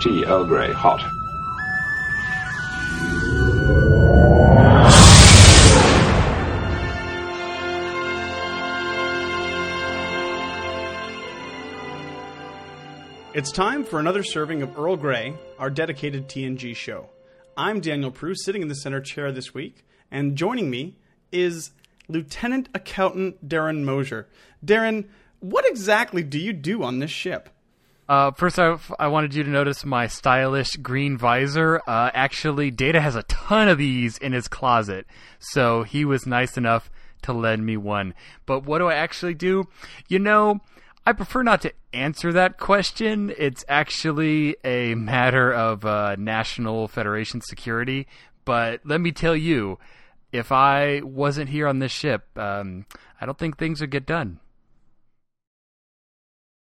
Tea Earl Grey, hot. It's time for another serving of Earl Grey, our dedicated TNG show. I'm Daniel Proulx, sitting in the center chair this week, and joining me is Lieutenant Accountant Darren Moser. Darren, what exactly do you do on this ship? Uh, first, I, I wanted you to notice my stylish green visor. Uh, actually, Data has a ton of these in his closet, so he was nice enough to lend me one. But what do I actually do? You know, I prefer not to answer that question. It's actually a matter of uh, national federation security. But let me tell you, if I wasn't here on this ship, um, I don't think things would get done.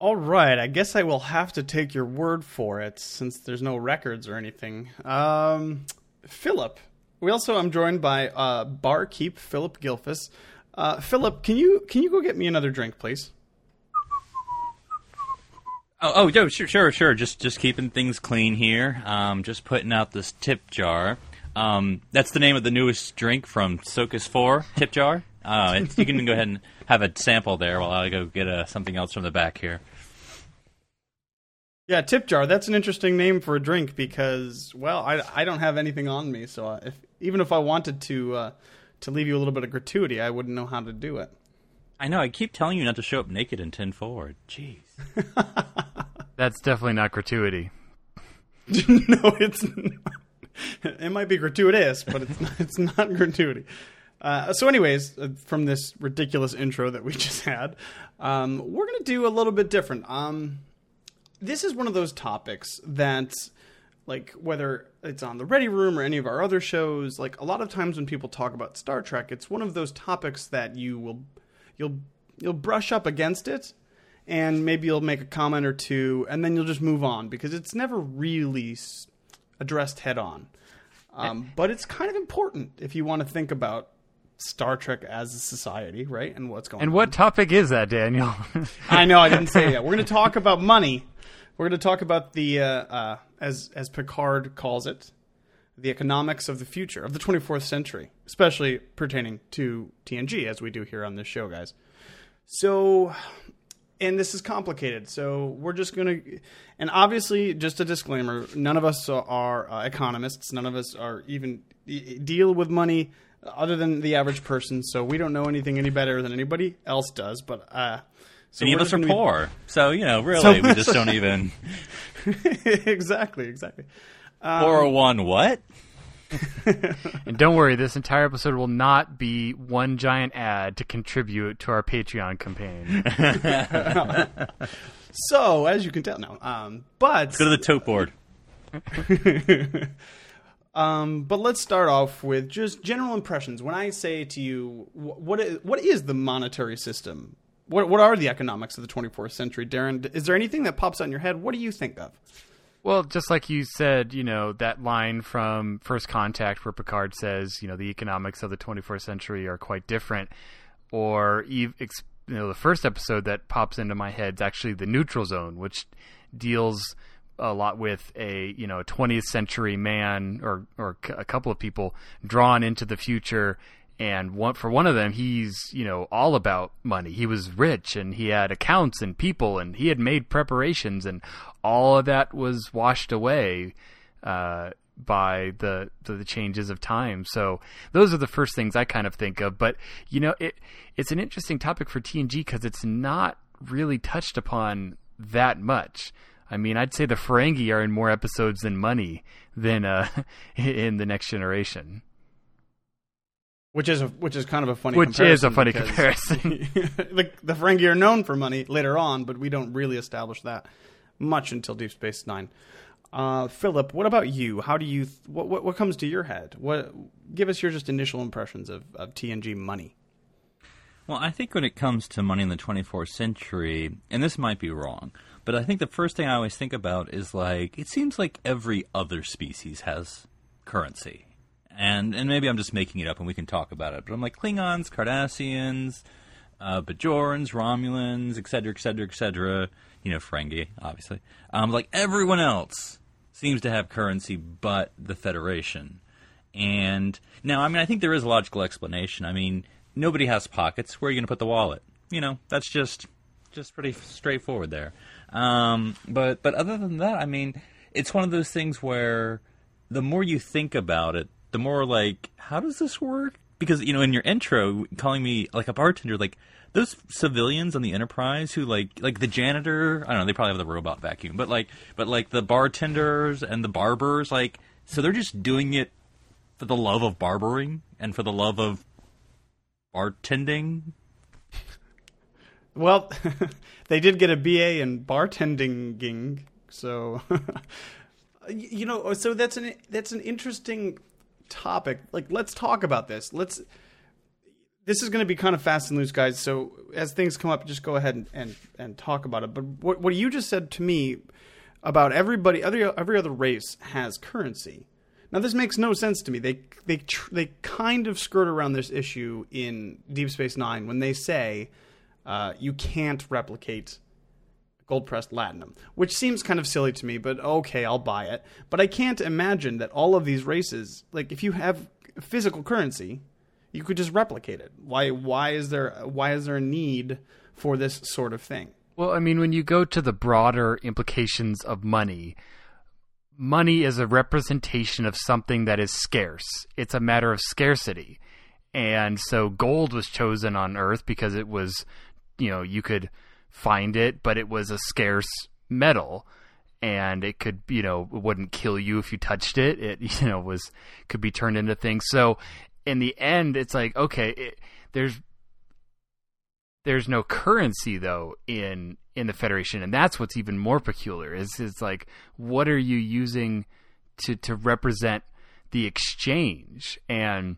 All right, I guess I will have to take your word for it since there's no records or anything. Um, Phillip. We also I'm joined by uh, barkeep Phillip Gilfus. Uh, Phillip, can you can you go get me another drink, please? Oh, oh, sure, sure, sure. Just, just keeping things clean here. Um, just putting out this tip jar. Um, that's the name of the newest drink from Socus Four Tip Jar. Uh, it's, you can go ahead and have a sample there while I go get uh, something else from the back here. Yeah, tip jar. That's an interesting name for a drink because, well, I, I don't have anything on me, so if even if I wanted to uh, to leave you a little bit of gratuity, I wouldn't know how to do it. I know. I keep telling you not to show up naked in ten forward. Jeez. That's definitely not gratuity. no, it's not. it might be gratuitous, but it's not, it's not gratuity. Uh, so, anyways, uh, from this ridiculous intro that we just had, um, we're going to do a little bit different. Um, this is one of those topics that, like, whether it's on the Ready Room or any of our other shows, like a lot of times when people talk about Star Trek, it's one of those topics that you will, you'll, you'll brush up against it, and maybe you'll make a comment or two, and then you'll just move on because it's never really addressed head on. Um, but it's kind of important if you want to think about Star Trek as a society, right? And what's going on? And on. what topic is that, Daniel? I know I didn't say that. We're going to talk about money. We're going to talk about the uh, uh, as as Picard calls it, the economics of the future of the 24th century, especially pertaining to TNG, as we do here on this show, guys. So, and this is complicated. So we're just going to, and obviously, just a disclaimer: none of us are uh, economists. None of us are even deal with money other than the average person. So we don't know anything any better than anybody else does. But uh, so Many we're of us are gonna be- poor, so you know, really, So- we just don't even. exactly, exactly. Four hundred one. What? and don't worry, this entire episode will not be one giant ad to contribute to our Patreon campaign. So as you can tell now, um, but Go to the tote board. Um, but let's start off with just general impressions. When I say to you, wh- what is, what is the monetary system? What what are the economics of the 24th century, Darren? Is there anything that pops out in your head? What do you think of? Well, just like you said, you know, that line from First Contact where Picard says, you know, the economics of the 24th century are quite different. Or, you know, the first episode that pops into my head is actually the neutral zone, which deals a lot with a, you know, 20th century man or, or a couple of people drawn into the future. And one, for one of them, he's, you know, all about money. He was rich and he had accounts and people and he had made preparations and all of that was washed away uh, by the, the the changes of time. So those are the first things I kind of think of. But you know, it it's an interesting topic for TNG because it's not really touched upon that much. I mean, I'd say the Ferengi are in more episodes than Money than uh, in the Next Generation. Which is a, which is kind of a funny Which is a comparison funny comparison. the, the Ferengi are known for money later on, but we don't really establish that. much until Deep Space Nine. Uh, Phillip, what about you? How do you th- what, what what comes to your head? What give us your just initial impressions of, of TNG money? Well, I think when it comes to money in the 24th century, and this might be wrong, but I think the first thing I always think about is like it seems like every other species has currency, and and maybe I'm just making it up, and we can talk about it. But I'm like Klingons, Cardassians, uh, Bajorans, Romulans, et cetera, et cetera, et cetera. You know, Ferengi, obviously. Um, like everyone else seems to have currency, but the Federation. And now, I mean, I think there is a logical explanation. I mean, nobody has pockets. Where are you going to put the wallet? You know, that's just just pretty straightforward there. Um, but but other than that, I mean, it's one of those things where the more you think about it, the more like, how does this work? Because you know, in your intro, calling me like a bartender, like those civilians on the Enterprise who like like the janitor. I don't know. They probably have the robot vacuum, but like but like the bartenders and the barbers, like so they're just doing it for the love of barbering and for the love of bartending. Well, they did get a BA in bartending, so you know, oh, so that's an that's an interesting topic. Like, let's talk about this. Let's. This is going to be kind of fast and loose, guys. So as things come up, just go ahead and and, and talk about it. But what what you just said to me about everybody, every every other race has currency. Now this makes no sense to me. They they tr- they kind of skirt around this issue in Deep Space Nine when they say uh, you can't replicate gold pressed latinum, which seems kind of silly to me, but okay, I'll buy it. But I can't imagine that all of these races, like if you have physical currency, you could just replicate it. Why why is there why is there a need for this sort of thing? Well, I mean, when you go to the broader implications of money, money is a representation of something that is scarce. It's a matter of scarcity. And so gold was chosen on Earth because it was, you know, you could find it, but it was a scarce metal and it could, you know, it wouldn't kill you if you touched it. It, you know, was could be turned into things. So in the end, it's like, okay, it, there's there's no currency though in in the federation and that's what's even more peculiar is it's like what are you using to to represent the exchange and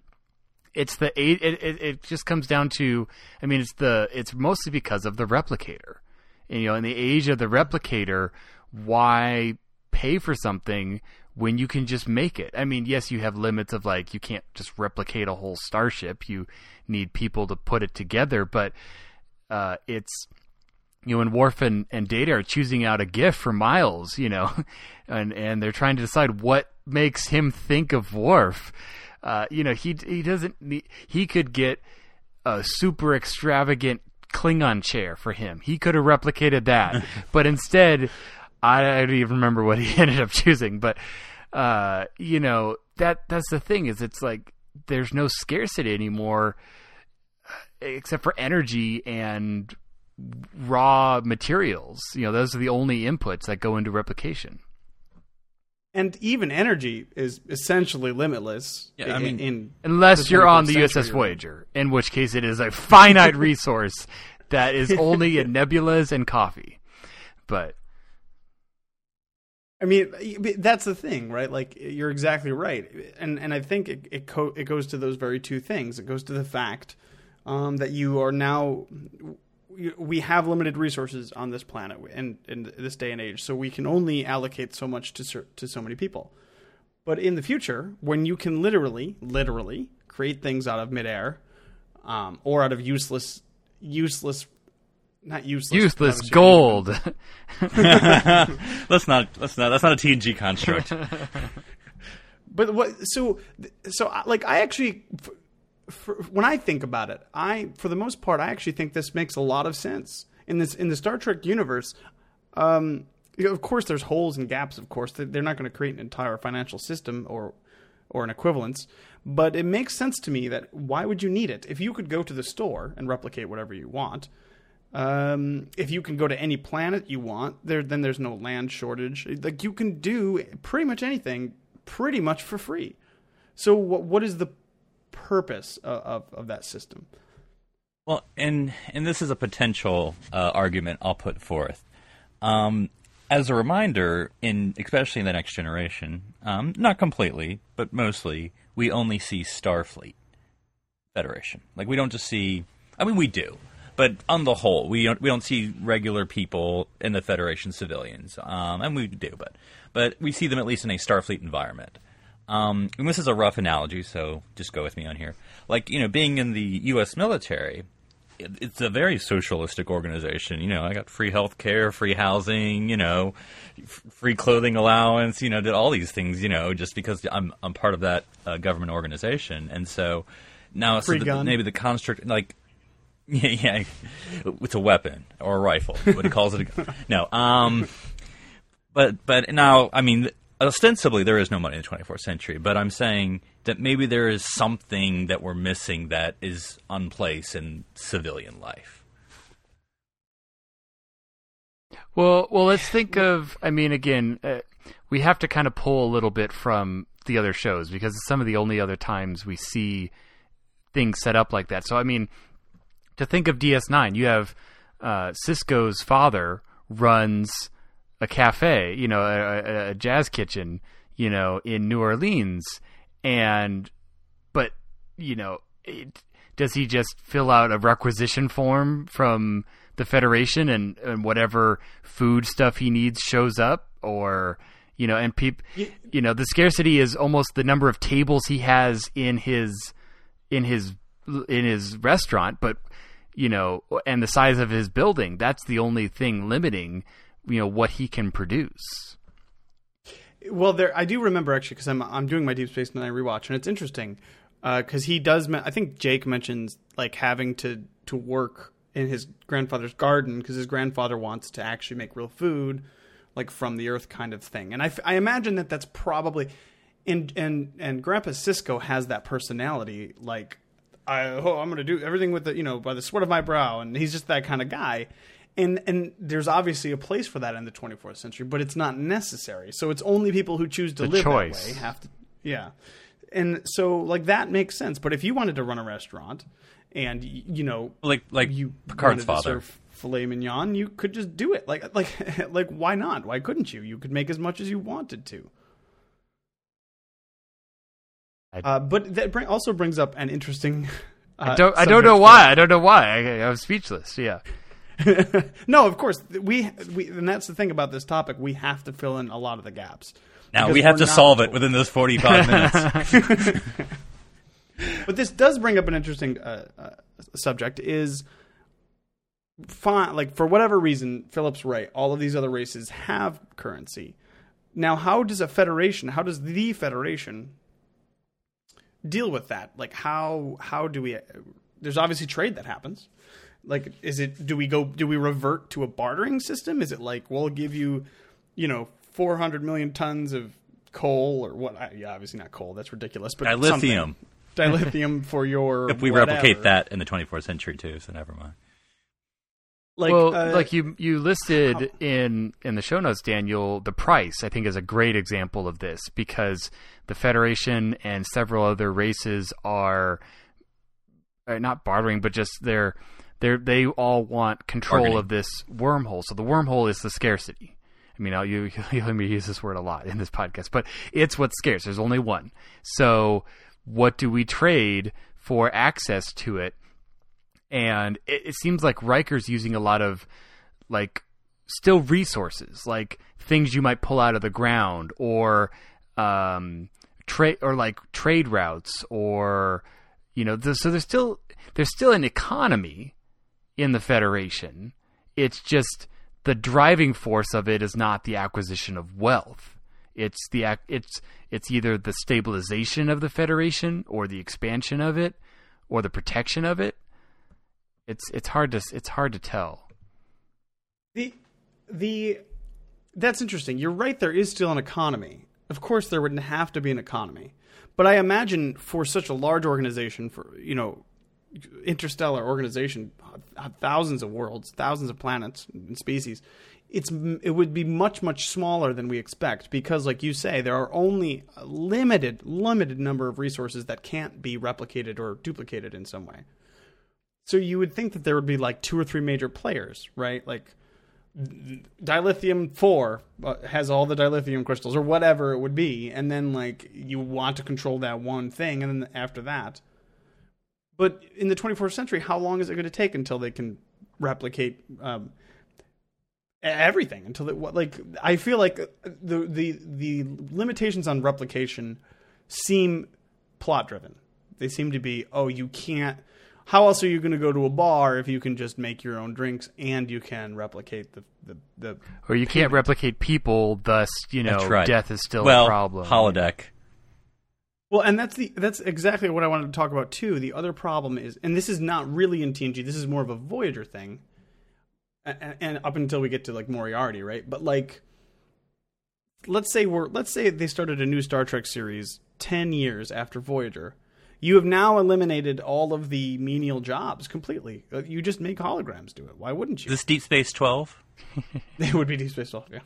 it's the it, it it just comes down to i mean it's the it's mostly because of the replicator. And, you know in the age of the replicator why pay for something when you can just make it? I mean yes you have limits of like you can't just replicate a whole starship. You need people to put it together. But uh, it's you know when Worf and, and Data are choosing out a gift for Miles, you know, and and they're trying to decide what makes him think of Worf. Uh, you know, he he doesn't need, he could get a super extravagant Klingon chair for him. He could have replicated that, but instead, I, I don't even remember what he ended up choosing. But uh, you know that that's the thing is it's like there's no scarcity anymore except for energy and raw materials. You know, those are the only inputs that go into replication. And even energy is essentially limitless. Yeah, I mean- in Unless you're on the USS. Voyager, in which case it is a finite resource that is only in nebulas and coffee. But I mean, that's the thing, right? Like you're exactly right, and and I think it it, co- it goes to those very two things. It goes to the fact um, that you are now we have limited resources on this planet in in this day and age, so we can only allocate so much to to so many people. But in the future, when you can literally, literally create things out of midair, um, or out of useless, useless, not useless, useless gold. let's not. Let's not. That's not a TNG construct. But what? So, so like I actually, f for, when I think about it, I for the most part I actually think this makes a lot of sense in this in the Star Trek universe. Um, you know, of course, there's holes and gaps. Of course, They- they're not going to create an entire financial system or or an equivalence. But it makes sense to me that why would you need it if you could go to the store and replicate whatever you want. Um, if you can go to any planet you want, there then there's no land shortage. Like you can do pretty much anything, pretty much for free. So what what is the purpose of of, of that system? Well, and and this is a potential uh, argument I'll put forth. Um, as a reminder, in especially in the next generation, um, not completely, but mostly, we only see Starfleet Federation. Like we don't just see. I mean, we do, but on the whole, we don't we don't see regular people in the Federation civilians, um, and we do, but but we see them at least in a Starfleet environment. Um, and this is a rough analogy, so just go with me on here. Like you know, being in the U.S. military, it, it's a very socialistic organization. You know, I got free health care, free housing, you know, f- free clothing allowance. You know, did all these things. You know, just because I'm I'm part of that uh, government organization, and so now so the- maybe the construct like. Yeah, yeah, it's a weapon or a rifle. What he calls it. A, gun. no, um, but but now I mean ostensibly there is no money in the 24th century but i'm saying that maybe there is something that we're missing that is unplaced in civilian life Well, well, let's think of. I mean, again, uh, we have to kind of pull a little bit from the other shows because some of the only other times we see things set up like that. So, I mean, to think of DS9, you have uh, Sisko's father runs a cafe, you know, a, a, a jazz kitchen, you know, in New Orleans, and but you know, it, does he just fill out a requisition form from the Federation and, and whatever food stuff he needs shows up, or you know, and peop, you know, the scarcity is almost the number of tables he has in his in his in his restaurant, but you know, and the size of his building. That's the only thing limiting, you know, what he can produce. Well, there I do remember actually because I'm I'm doing my Deep Space Nine rewatch, and it's interesting uh, because he does. I think Jake mentions like having to to work in his grandfather's garden because his grandfather wants to actually make real food, like from the earth kind of thing. And I imagine that that's probably and and and Grandpa Sisko has that personality like. I, oh, I'm going to do everything with the, you know, by the sweat of my brow, and he's just that kind of guy and and there's obviously a place for that in the 24th century, but it's not necessary. So it's only people who choose to The live choice. that way have to. Yeah, and so like that makes sense. But if you wanted to run a restaurant, and you know, like like you picard's father serve filet mignon, you could just do it. Like like like why not? Why couldn't you? You could make as much as you wanted to. Uh, but that bring, also brings up an interesting. Uh, I don't. I don't know why. I don't know why. I, I'm speechless. Yeah. no, of course we we and that's the thing about this topic. We have to fill in a lot of the gaps. now we have to not solve it within those 45 minutes But this does bring up an interesting uh, uh, subject. Is fine, like for whatever reason, Phillips right. All of these other races have currency. Now, how does a federation? How does the federation deal with that? Like, how how do we? There's obviously trade that happens. Like, is it? Do we go? Do we revert to a bartering system? Is it like we'll give you, you know, 400 million tons of coal or what? I- Yeah, obviously not coal. That's ridiculous. But dilithium something. dilithium for your. if we whatever. replicate that in the 24th century too so never mind like well, uh, like you you listed in in the show notes, Daniel, the price I think is a great example of this because the Federation and several other races are, are not bartering, but just they're they they all want control Bargaining. of this wormhole. So the wormhole is the scarcity. I mean, I'll, you you hear me use this word a lot in this podcast, but it's what's scarce. There's only one. So what do we trade for access to it? and it, it seems like Riker's using a lot of like still resources, like things you might pull out of the ground, or um, trade or like trade routes, or you know, th- so there's still there's still an economy in the Federation. It's just the driving force of it is not the acquisition of wealth. It's the it's it's either the stabilization of the Federation or the expansion of it or the protection of it it's it's hard to it's hard to tell. the the that's interesting. You're right. There is still an economy. Of course, there wouldn't have to be an economy, but I imagine for such a large organization, for you know, interstellar organization, uh, thousands of worlds, thousands of planets and species, it's it would be much much smaller than we expect because, like you say, there are only a limited limited number of resources that can't be replicated or duplicated in some way. So you would think that there would be like two or three major players, right? Like dilithium 4 uh, has all the dilithium crystals or whatever it would be and then like you want to control that one thing and then after that but in the 24th century how long is it going to take until they can replicate um, everything until it what like i feel like the the the limitations on replication seem plot driven they seem to be oh you can't how else are you going to go to a bar if you can just make your own drinks and you can replicate the the, the Or you can't replicate people, thus, you know, right. death is still well, a problem. holodeck. Well and that's the that's exactly what i wanted to talk about too. The other problem is and this is not really in tng this is more of a voyager thing and, and up until we get to like moriarty right? But like let's say we're let's say they started a new star trek series 10 years after voyager. You have now eliminated all of the menial jobs completely. Uh, you just make holograms do it. Why wouldn't you? Is this Deep Space Twelve? It would be Deep Space Twelve, yeah.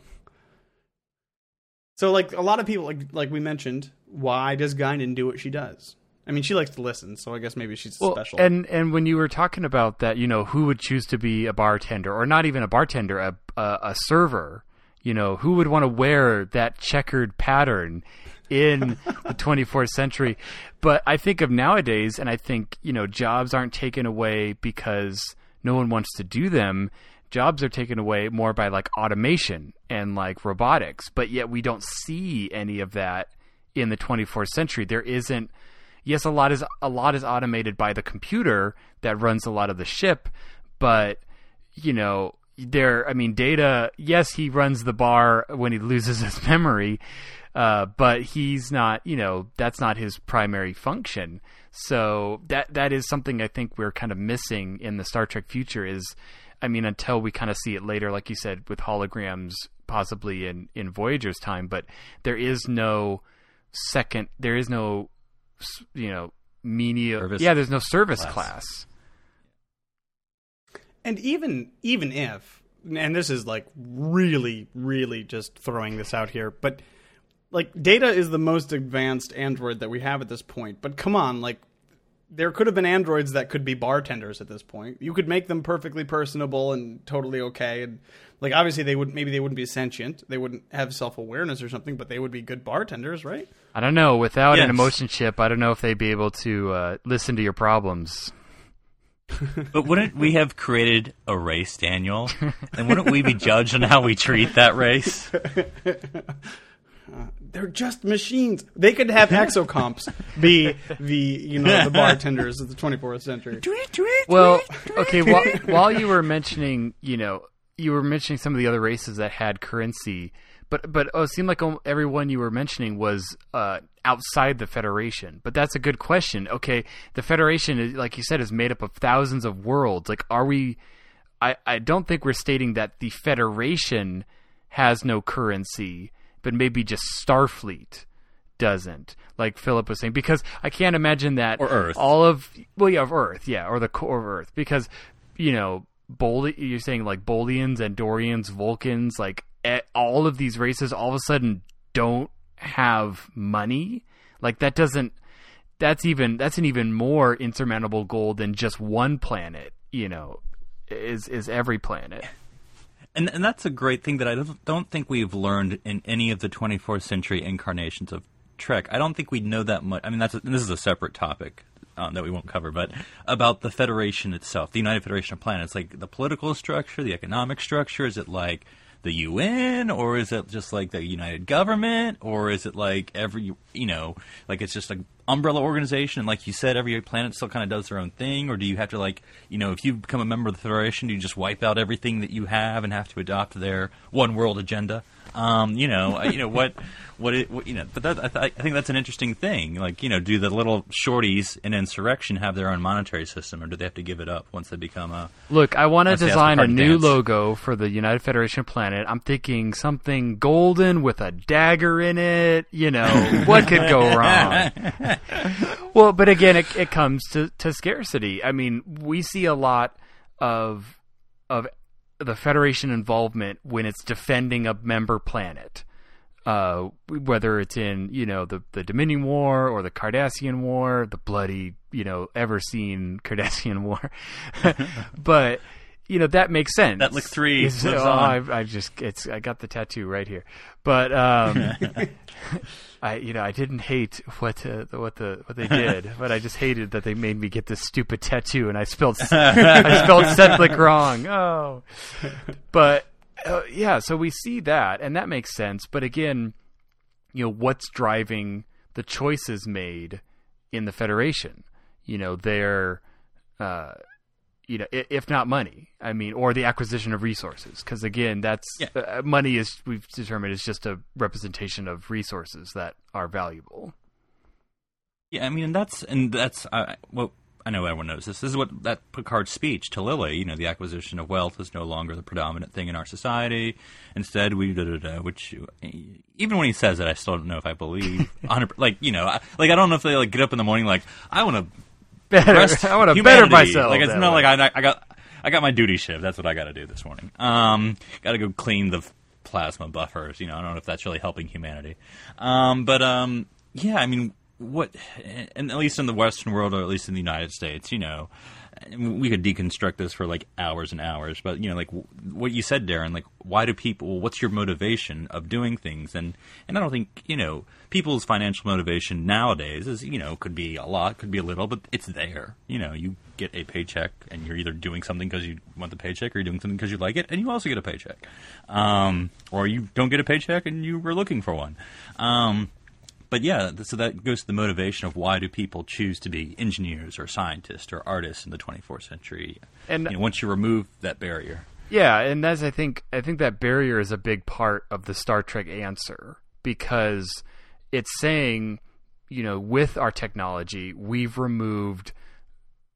So, like a lot of people, like like we mentioned, why does Guinan do what she does? I mean, she likes to listen, so I guess maybe she's Well, special. And and when you were talking about that, you know, who would choose to be a bartender, or not even a bartender, a a, a server? You know, who would want to wear that checkered pattern in the 24th century? But I think of nowadays, and I think you know, jobs aren't taken away because no one wants to do them. Jobs are taken away more by like automation and like robotics, but yet we don't see any of that in the 24th century. There isn't yes, a lot is a lot is automated by the computer that runs a lot of the ship, but you know, there. I mean, data. Yes, he runs the bar when he loses his memory, uh, but he's not. You know, that's not his primary function. So that that is something I think we're kind of missing in the Star Trek future. Is I mean, until we kind of see it later, like you said, with holograms, possibly in in Voyager's time, but there is no second. There is no you know menial Service yeah there's no service class. class, and even even if, and this is like really really just throwing this out here, but like Data is the most advanced android that we have at this point. But come on, like there could have been androids that could be bartenders at this point. You could make them perfectly personable and totally okay. And like obviously they would maybe they wouldn't be sentient, they wouldn't have self awareness or something, but they would be good bartenders, right? I don't know without an emotion chip I don't know if they'd be able to uh, listen to your problems But wouldn't we have created a race, Daniel? And wouldn't we be judged on how we treat that race? They're just machines. They could have exocomps be the you know the bartenders of the 24th century. Well, okay. While, while you were mentioning, you know, you were mentioning some of the other races that had currency, but but oh, it seemed like everyone you were mentioning was uh, outside the Federation. But that's a good question. Okay, the Federation, is, like you said, is made up of thousands of worlds. Like, are we? I I don't think we're stating that the Federation has no currency, but maybe just Starfleet doesn't like phillip was saying because i can't imagine that Or Earth. all of well yeah of earth yeah or the core of earth because you know Bol- you're saying like Bolians and Dorians, Vulcans, like all of these races all of a sudden don't have money. Like that doesn't. That's even that's an even more insurmountable goal than just one planet. You know, is is every planet. And, and that's a great thing that I don't, think we've learned in any of the 24th century incarnations of Trek. I don't think we know that much. I mean, that's a, this is a separate topic um, that we won't cover, but about the Federation itself, the United Federation of Planets, like the political structure, the economic structure. Is it like the UN, or is it just like the United Government, or is it like every you know, like it's just an umbrella organization? And like you said, every planet still kind of does their own thing, or do you have to like you know, if you become a member of the Federation, do you just wipe out everything that you have and have to adopt their one world agenda? Um, you know, you know what, what, it, what you know, but that, I, th- I think that's an interesting thing. Like, you know, do the little shorties in insurrection have their own monetary system, or do they have to give it up once they become a? Look, I want to Once they ask design a new dance. logo for the United Federation planet. I'm thinking something golden with a dagger in it. You know, what could go wrong? well, but again, it, it comes to, to scarcity. I mean, we see a lot of of the Federation involvement when it's defending a member planet. Uh, whether it's in you know the the Dominion War or the Cardassian War, the bloody you know ever seen Cardassian War, but you know that makes sense. Setlik three It's- lives oh, on. I, I just it's I got the tattoo right here, but um, I you know I didn't hate what uh, the- what the what they did, but I just hated that they made me get this stupid tattoo, and I spelled I spelled Setlik wrong. Oh, but uh, yeah, so we see that, and that makes sense. But again, you know what's driving the choices made in the federation you know their uh you know if not money i mean or the acquisition of resources because again that's Yeah. uh, money is we've determined is just a representation of resources that are valuable Yeah, I mean, and that's and that's uh, well, I know everyone knows this. This is what that Picard speech to Lily. You know, the acquisition of wealth is no longer the predominant thing in our society. Instead, we da da da. Which even when he says it, I still don't know if I believe. 100 like you know, I, like I don't know if they like get up in the morning like I want to better rest i want to better myself Like it's not way. like I, I got I got my duty shift. That's what I got to do this morning. Um, got to go clean the plasma buffers. You know, I don't know if that's really helping humanity. Um, but um, yeah, I mean, what? And at least in the Western world, or at least in the United States, you know. We could deconstruct this for like hours and hours, but you know, like w- what you said, Darren. Like, why do people? What's your motivation of doing things? And and I don't think you know people's financial motivation nowadays is you know could be a lot, could be a little, but it's there. You know, you get a paycheck, and you're either doing something because you want the paycheck, or you're doing something because you like it, and you also get a paycheck. Um, or you don't get a paycheck, and you were looking for one. Um, but yeah, so that goes to the motivation of why do people choose to be engineers or scientists or artists in the 24th century? And- you know, once you remove that barrier, Yeah, and as I think I think that barrier is a big part of the Star Trek answer because it's saying, you know, with our technology, we've removed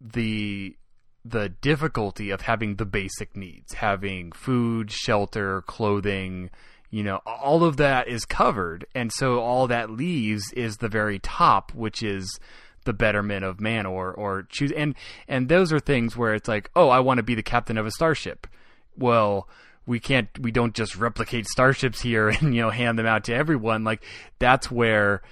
the the difficulty of having the basic needs, having food, shelter, clothing, you know, all of that is covered. And so all that leaves is the very top, which is the betterment of man or or choose and and those are things where it's like, "Oh, I want to be the captain of a starship." Well, we can't we don't just replicate starships here and you know hand them out to everyone. Like that's where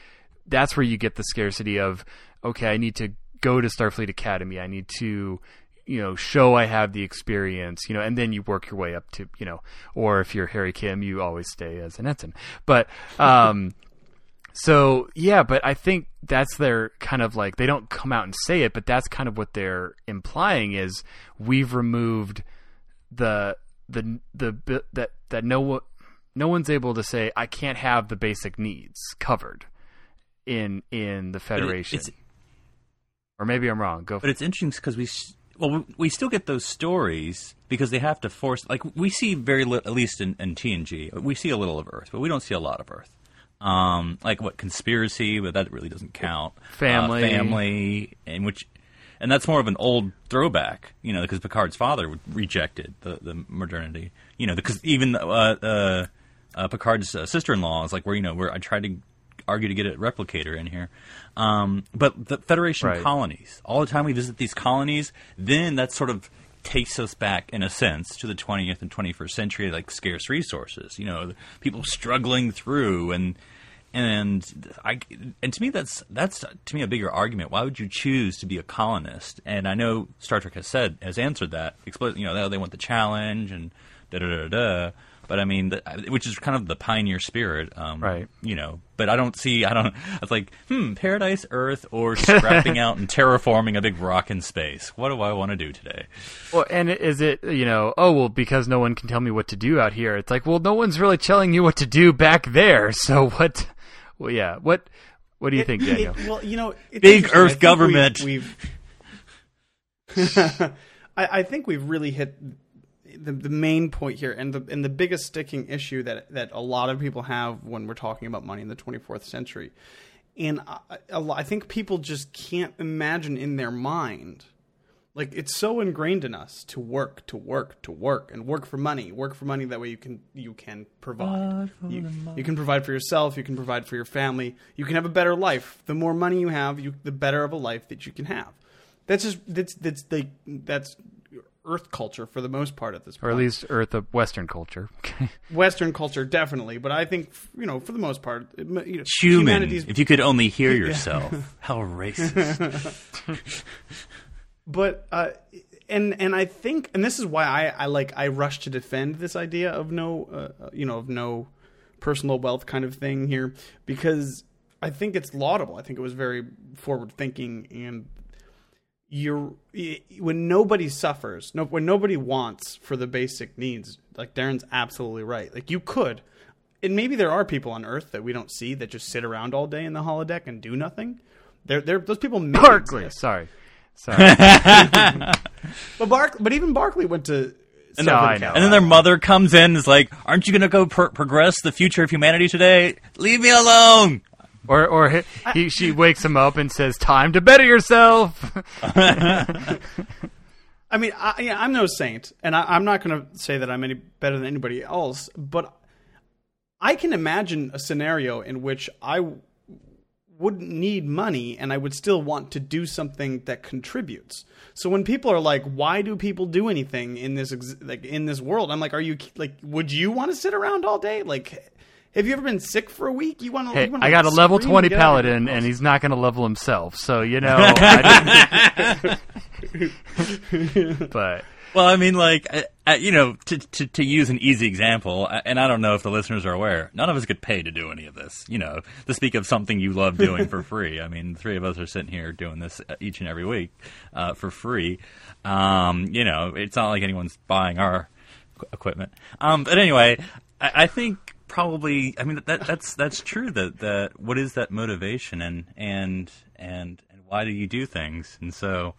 that's where you get the scarcity of okay, I need to go to Starfleet Academy. I need to you know show I have the experience, you know, and then you work your way up to, you know, or if you're Harry Kim, you always stay as an ensign. But um so yeah, but I think that's their kind of like they don't come out and say it, but that's kind of what they're implying is we've removed the the the that that no no one's able to say I can't have the basic needs covered in in the But it- Federation. or maybe I'm wrong. Go. but it's interesting because we well we- still get those stories because they have to force like we see very little at least in, in TNG we see a little of Earth, but we don't see a lot of Earth. Um, like what conspiracy, but that really doesn't count. Family. uh, family, and which, and that's more of an old throwback, you know, because Picard's father rejected the the modernity, you know, because even uh, uh, uh, Picard's uh, sister-in-law is like where you know where I tried to argue to get a replicator in here, um, but the Federation Right. colonies. All the time we visit these colonies, then that sort of takes us back in a sense to the 20th and 21st century like scarce resources you know people struggling through and and I and to me that's that's to me a bigger argument. Why would you choose to be a colonist? And I know Star Trek has said has answered that. You know, they want the challenge and da da da da. But I mean, the, which is kind of the pioneer spirit, um, Right. You know, but I don't see. I don't. It's like, hmm, paradise, Earth, or scrapping out and terraforming a big rock in space. What do I want to do today? Well, and is it you know? Oh well, because no one can tell me what to do out here. It's like, well, no one's really telling you what to do back there. So what? Well, yeah. What? What do you think, It- Daniel? well, you know, it's Big interesting. I Earth government. We've, we've I, I think we've really hit the, the main point here, and the and the biggest sticking issue that that a lot of people have when we're talking about money in the 24th century, and I, a lot- I think people just can't imagine in their mind. Like it's so ingrained in us to work, to work, to work, and work for money. Work for money. That way you can you can provide. You, you can provide for yourself. You can provide for your family. You can have a better life. The more money you have, you the better of a life that you can have. That's just that's that's the that's Earth culture for the most part at this point. or at least Earth of Western culture. Western culture definitely, but I think you know for the most part, it, you know, Human, if you could only hear yourself. How racist. but uh, and and I think, and this is why I, I like I rush to defend this idea of no, uh, you know, of no personal wealth kind of thing here because I think it's laudable. I think it was very forward thinking and you're when nobody suffers, no, when nobody wants for the basic needs, like Darren's absolutely right. Like you could, and maybe there are people on Earth that we don't see that just sit around all day in the holodeck and do nothing. There, there, those people. may Barkley, sorry, sorry. but Bark, but even Barkley went to. And, No, then, I know. and then their mother comes in and is like, Aren't you going to go pro- progress the future of humanity today? Leave me alone! or or he, he, she wakes him up and says, "Time to better yourself." I mean, I, yeah, I'm no saint, and I, I'm not going to say that I'm any better than anybody else, but I can imagine a scenario in which I w- wouldn't need money and I would still want to do something that contributes. So when people are like, "Why do people do anything in this ex- like in this world?" I'm like, "Are you like, would you want to sit around all day? Like, have you ever been sick for a week? You want to? Hey, you I got a level twenty and get out of your paladin, and he's not going to level himself. So you know, I didn't- but Well, I mean, like, uh, you know, to, to to use an easy example, and I don't know if the listeners are aware, none of us get paid to do any of this. You know, to speak of something you love doing for free. I mean, three of us are sitting here doing this uh, each and every week uh, for free. Um, you know, it's not like anyone's buying our equipment. Um, but anyway, I, I think probably, I mean, that that's that's true. That that what is that motivation, and and and and why do you do things? And so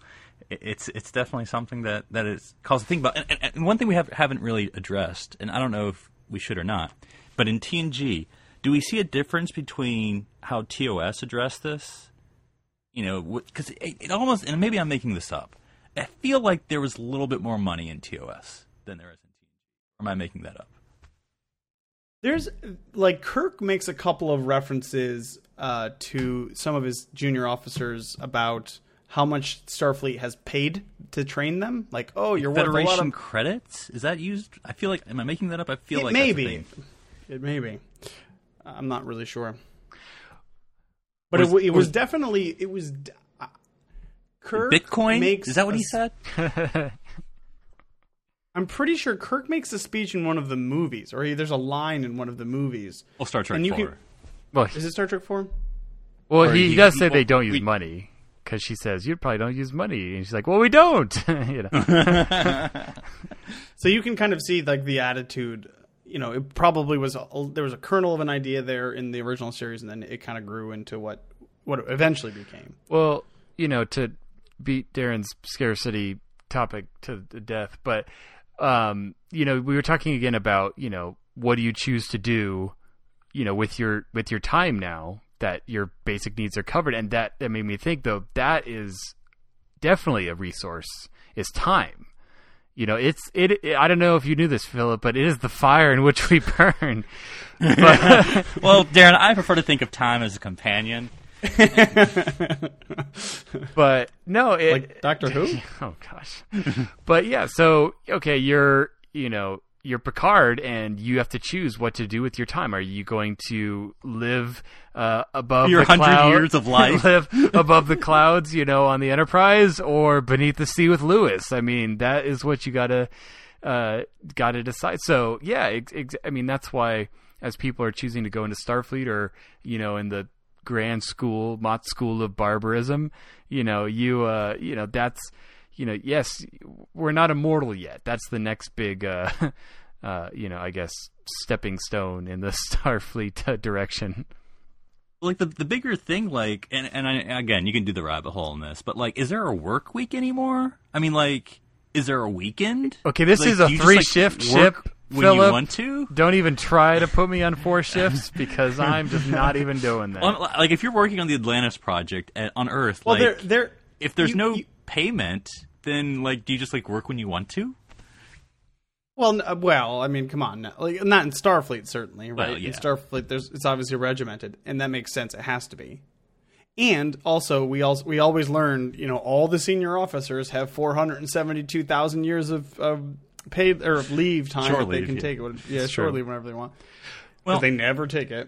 it's it's definitely something that that is cause to think about. And, and, and one thing we have haven't really addressed, and I don't know if we should or not, but in TNG, do we see a difference between how TOS addressed this? You know, because it, it almost, and maybe I'm making this up. I feel like there was a little bit more money in TOS than there is in TNG. Am I making that up? There's like Kirk makes a couple of references uh, to some of his junior officers about how much Starfleet has paid to train them. Like, oh, you're worth a Federation lot of. credits is that used? I feel like am I making that up? I feel It like may that's a be. thing. It may be. I'm not really sure. But Was- it, it was was- definitely it was. uh, Kirk Bitcoin makes is that what a he said? I'm pretty sure Kirk makes a speech in one of the movies, or he, there's a line in one of the movies. Well, Star Trek And you Four. can- well, Is it Star Trek Four? well, he, he- does he- say they don't use we- money because she says you probably don't use money, and she's like, "Well, we don't." you know, So you can kind of see like the attitude. You know, it probably was a, there was a kernel of an idea there in the original series, and then it kind of grew into what what it eventually became. Well, you know, to beat Darren's scarcity topic to the death, but um, you know, we were talking again about, you know, what do you choose to do, you know, with your with your time now that your basic needs are covered and that that made me think though that is definitely a resource is time. You know, it's it, it I don't know if you knew this Phillip, but it is the fire in which we burn. But, well, Darren, I prefer to think of time as a companion. but no, it Like Doctor Who. oh gosh but yeah so okay you're you know you're picard and you have to choose what to do with your time. Are you going to live uh, above Your the 100 cloud- years of life. live above the clouds you know on the enterprise or beneath the sea with louis? I mean that is what you gotta uh, gotta decide. So yeah ex- ex- i mean that's why as people are choosing to go into starfleet or you know in the grand school mott school of barbarism you know you uh you know that's you know yes we're not immortal yet that's the next big uh uh you know i guess stepping stone in the starfleet uh, direction Like the the bigger thing, like, and and I, again, you can do the rabbit hole in this, but like, is there a work week anymore? I mean, like, is there a weekend? Okay, this Like, is a do you just, three like, shift work ship, when Phillip. you want to. don't even try to put me on four shifts because i'm just not even doing that like, if you're working on the Atlantis project at, on Earth, Well, like, there there if there's you- no you- payment, then like, do you just like work when you want to? Well, n- uh, well, I mean, come on, no, like not in Starfleet certainly, right? Well, yeah. In Starfleet, there's it's obviously regimented, and that makes sense. It has to be. And also, we also we always learned, you know, all the senior officers have four hundred and seventy-two thousand years of, of paid or leave time Shore that they can yeah. take. What- Yeah, It's shore true. leave whenever they want. Well- Well, they never take it.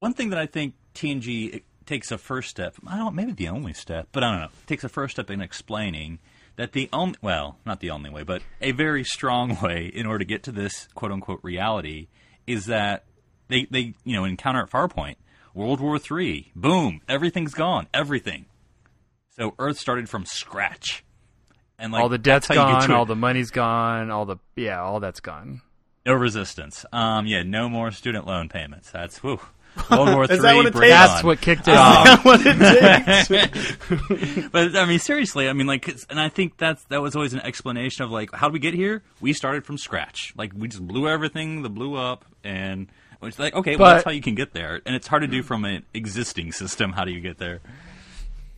One thing that I think TNG takes a first step, I don't maybe the only step, but I don't know, takes a first step in explaining that the only well, not the only way, but a very strong way in order to get to this quote unquote reality is that they they you know encounter at Farpoint World War Three, boom, everything's gone, everything. So Earth started from scratch, and like all the debt's that's how you get gone, all the money's gone, all the yeah, all that's gone. no resistance. Um, yeah, no more student loan payments. That's whew. World War Three. That it bring That's on. what kicked it off. Um, what it takes. But I mean, seriously, I mean, like, and I think that's that was always an explanation of like, how did we get here? We started from scratch. Like, we just blew everything, the blew up, and it's like, okay, well, But- that's how you can get there. And it's hard to do from an existing system. How do you get there?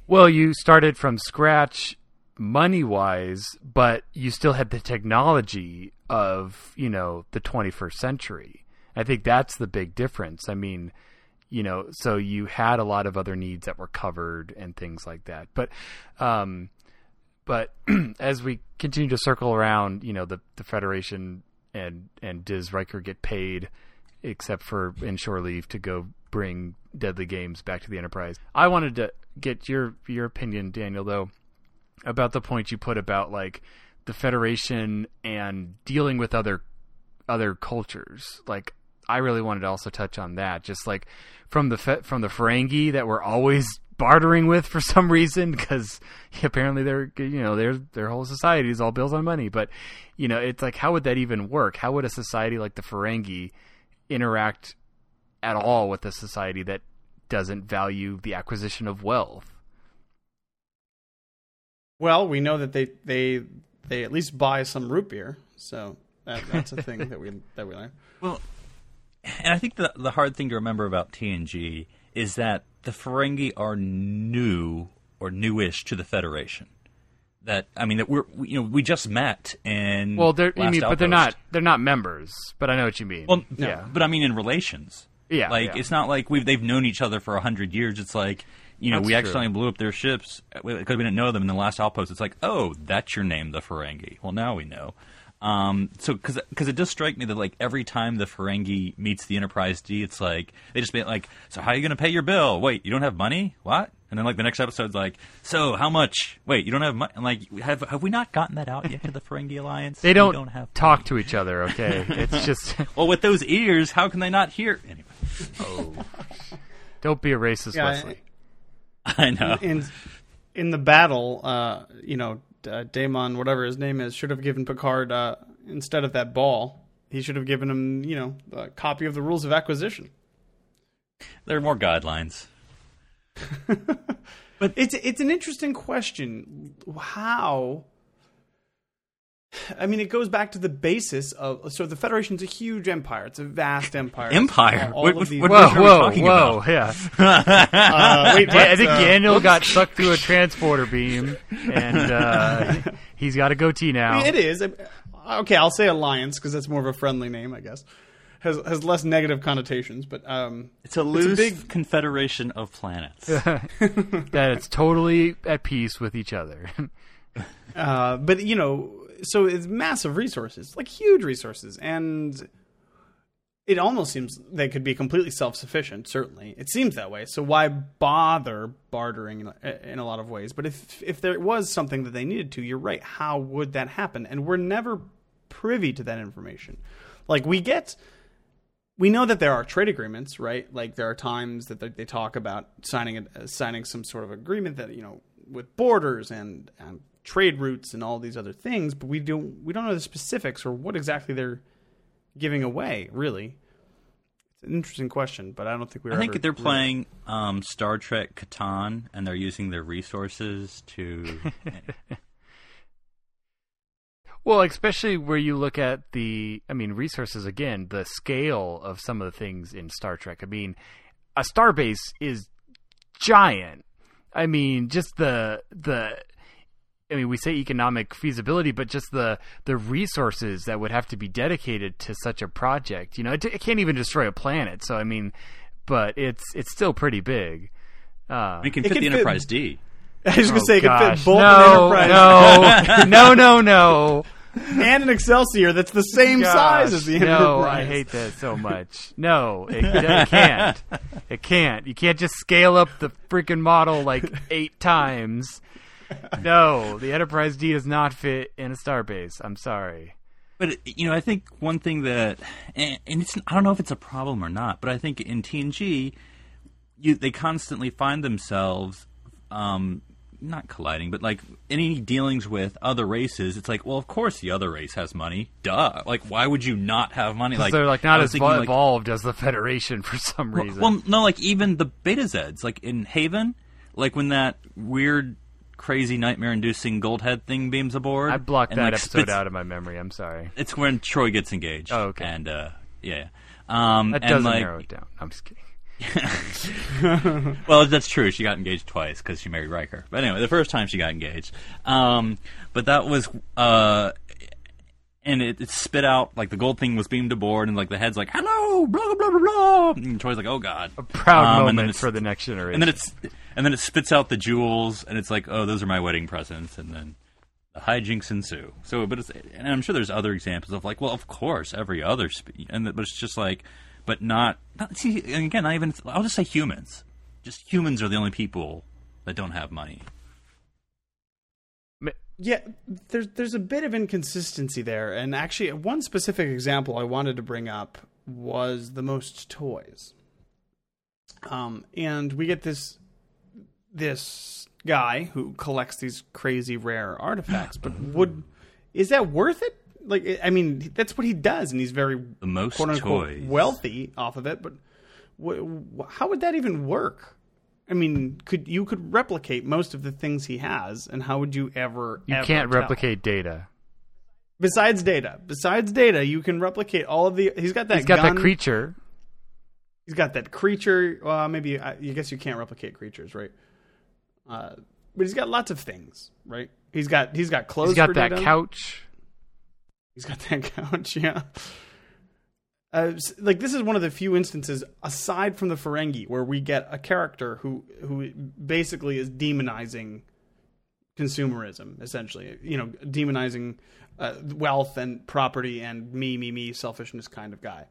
Well, you started from scratch money wise, but you still had the technology of, you know, the 21st century. I think that's the big difference. I mean, you know, so you had a lot of other needs that were covered and things like that. But, um, but as we continue to circle around, you know, the, the Federation and, and does Riker get paid except for inshore leave to go bring deadly games back to the Enterprise. I wanted to get your your opinion, Daniel, though, about the point you put about like the Federation and dealing with other other cultures. Like I really wanted to also touch on that, just like from the from the Ferengi that we're always bartering with for some reason because apparently their you know their their whole society is all bills on money. But you know, it's like how would that even work? How would a society like the Ferengi interact at all with a society that doesn't value the acquisition of wealth? well, we know that they they they at least buy some root beer, so that, that's a thing that we that we learn. Well, and I think the the hard thing to remember about TNG is that the Ferengi are new or newish to the Federation. That I mean that we're we, you know we just met and Well, they're you mean, but they're not they're not members. But I know what you mean. Well, yeah, but I mean in relations. Yeah, like yeah. it's not like we've they've known each other for a hundred years. It's like you know That's we true. accidentally blew up their ships because we didn't know them in the last outpost. It's like oh that's your name, the Ferengi. Well now we know. Um, so because because it does strike me that like every time the Ferengi meets the Enterprise D, it's like they just be like, so how are you going to pay your bill? Wait, you don't have money? What? And then like the next episode's like, so how much? Wait, you don't have money? And like have have we not gotten that out yet to the Ferengi Alliance? they We don't, have talk to each other. Okay, it's just Well, with those ears, how can they not hear? Anyway, don't be a racist, Yeah, Wesley. I know. in in the battle, uh, you know, uh, Damon, whatever his name is, should have given Picard uh, instead of that ball. He should have given him, you know, a copy of the rules of acquisition. There are more guidelines. But it's it's an interesting question. How? I mean, it goes back to the basis of so the Federation's a huge empire. It's a vast empire. Empire? All, all What- of what- these- what- Whoa, are we whoa, talking whoa! about? Yeah, uh, wait, I think Uh, Daniel got sucked through a transporter beam, and uh, he's got a goatee now. It is okay. I'll say alliance because that's more of a friendly name, I guess. Has has less negative connotations, but um, It's a loose big- confederation of planets. that it's totally at peace with each other. uh, but you know, so it's massive resources, like huge resources, and it almost seems they could be completely self sufficient. Certainly, it seems that way. So why bother bartering in, a lot of ways? But if if there was something that they needed to, you're right. How would that happen? And we're never privy to that information. Like we get. We know that there are trade agreements, right? Like there are times that they- talk about signing a, signing some sort of agreement that you know with borders and, and trade routes and all these other things, but we don't we don't know the specifics or what exactly they're giving away. Really, it's an interesting question, but I don't think we. I think they're playing um, Star Trek Catan, and they're using their resources to. Well, especially where you look at the, I mean, resources again, the scale of some of the things in Star Trek. I mean, a starbase is giant. I mean, just the the. I mean, we say economic feasibility, but just the the resources that would have to be dedicated to such a project. You know, it, it can't even destroy a planet. So I mean, but it's it's still pretty big. Uh, we can fit could the fit- Enterprise D. I was going to oh, say it could fit both no, an Enterprise no, no, no, no. and an Excelsior that's the same size as the Gosh, Enterprise. No, I hate that so much. No, it, it can't. It can't. You can't just scale up the freaking model like eight times. no, the Enterprise D does not fit in a starbase. I'm sorry. But you know, I think one thing that, and it's I don't know if it's a problem or not, but I think in TNG, you they constantly find themselves, um, not colliding, but like any dealings with other races. It's like, well, of course the other race has money. Duh. Like, why would you not have money? Like they're like not as thinking, vo- like, evolved as the Federation for some well, reason. well, no, like even the Betazeds, like in Haven, like when that weird, crazy, nightmare-inducing Goldhead thing beams aboard. I blocked and, that like, episode spits- out of my memory. I'm sorry. It's when Troi gets engaged. Oh, okay. And uh, yeah, um, That doesn't like, narrow it down. I'm just kidding. well, that's true. She got engaged twice because she married Riker. But anyway, the first time she got engaged. Um, but that was, uh, and it, it spit out like the gold thing was beamed aboard, and like the head's like, "Hello, blah blah blah blah blah," and Troi's like, "Oh God." A proud Um, and then moment for the next generation. And then it's, and then it spits out the jewels, and it's like, "Oh, those are my wedding presents," and then. The hijinks ensue. So, but it's, and I'm sure there's other examples of like, well, of course, every other, spe- and but it's just like, but not, not see, and again, not even. I'll just say humans. Just humans are the only people that don't have money. Yeah, there's there's a bit of inconsistency there, and actually, one specific example I wanted to bring up was the most toys. Um, and we get this this guy who collects these crazy rare artifacts, but would is that worth it? Like, I mean, that's what he does, and he's very The most quote unquote toys. wealthy off of it. But wh- wh- how would that even work? I mean, could you could replicate most of the things he has, and how would you ever? you ever can't tell? replicate data. Besides data, besides data, you can replicate all of the. He's got that. He's got gun, that creature. He's got that creature. Well, maybe I, I guess you can't replicate creatures, right? Uh, but he's got lots of things, right? He's got he's got clothes. He's got that data. couch. He's got that couch, yeah. Uh, like this is one of the few instances, aside from the Ferengi, where we get a character who who basically is demonizing consumerism, essentially. You know, demonizing uh, wealth and property and me, me, me, selfishness kind of guy.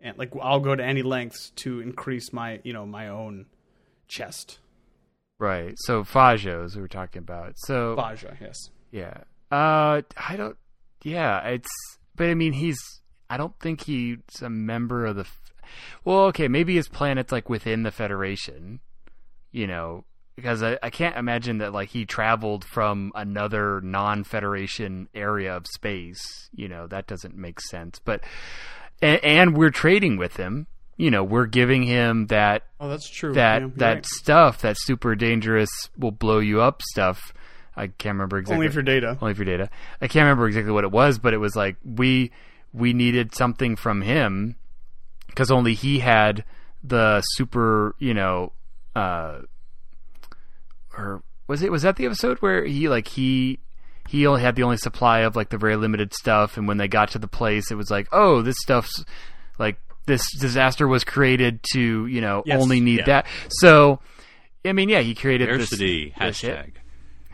And like, I'll go to any lengths to increase my, you know, my own chest. Right. So Fajo Fajos we were talking about. So Baja, yes. yeah. Uh I don't yeah, it's but I mean he's I don't think he's a member of the Well, okay, maybe his planet's like within the Federation, you know, because I, I can't imagine that like he traveled from another non-Federation area of space, you know, that doesn't make sense. But and, and we're trading with him. You know, we're giving him that Oh, that's true. that Yeah, that right. stuff, that super dangerous, will blow you up stuff. I can't remember exactly. only for data. Only for data. I can't remember exactly what it was, but it was like we we needed something from him because only he had the super, you know, uh, or was it was that the episode where he like he he only had the only supply of like the very limited stuff, and when they got to the place, it was like, oh, this stuff's like this disaster was created to you know Yes, only need yeah. that. So, I mean, yeah, he created this- Scarcity this shit.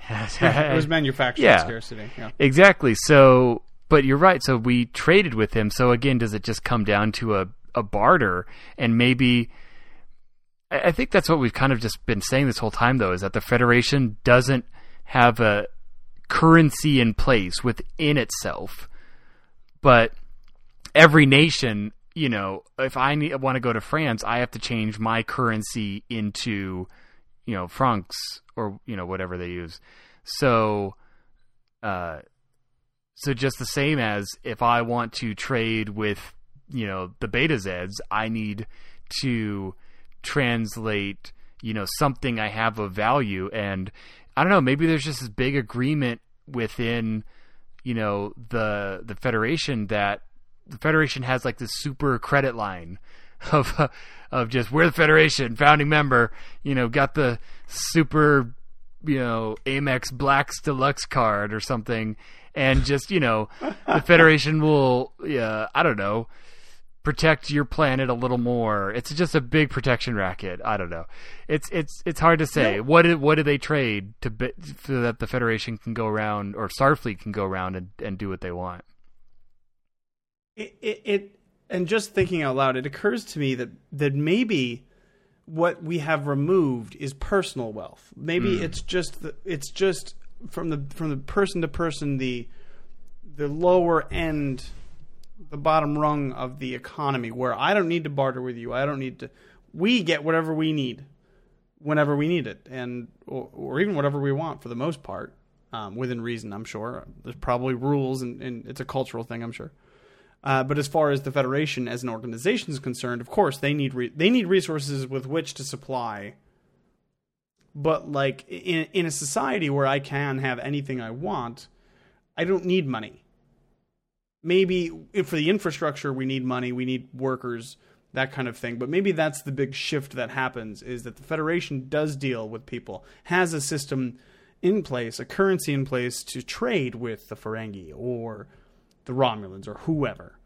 hashtag. it was manufactured Yeah. scarcity. Yeah. Exactly. So, but you're right. So we traded with him. So again, does it just come down to a, a barter? And maybe, I think that's what we've kind of just been saying this whole time, though, is that the Federation doesn't have a currency in place within itself, but every nation, you know, if I need, want to go to France, I have to change my currency into, you know, francs or you know whatever they use. So, uh, so just the same as if I want to trade with, you know, the Betazeds, I need to translate, you know, something I have of value. And I don't know, maybe there's just this big agreement within, you know, the the Federation that the Federation has like this super credit line of of just we're the Federation founding member, you know, got the super you know Amex Blacks Deluxe card or something, and just you know the Federation will yeah I don't know protect your planet a little more. It's just a big protection racket. I don't know. It's it's it's hard to say. What did what do they trade to so that the Federation can go around or Starfleet can go around and, and do what they want? it, it, it and just thinking out loud, it occurs to me that that maybe what we have removed is personal wealth. Maybe hmm. it's just the, it's just from the from the person to person the the lower end the bottom rung of the economy where I don't need to barter with you. I don't need to we get whatever we need whenever we need it and or, or even whatever we want for the most part um, within reason i'm sure there's probably rules and, and it's a cultural thing i'm sure uh, but as far as the federation as an organization is concerned of course they need re- they need resources with which to supply but like in in a society where i can have anything i want i don't need money. Maybe for the infrastructure we need money we need workers that kind of thing. But maybe that's the big shift that happens is that the federation does deal with people has a system in place a currency in place to trade with the ferengi or the romulans or whoever.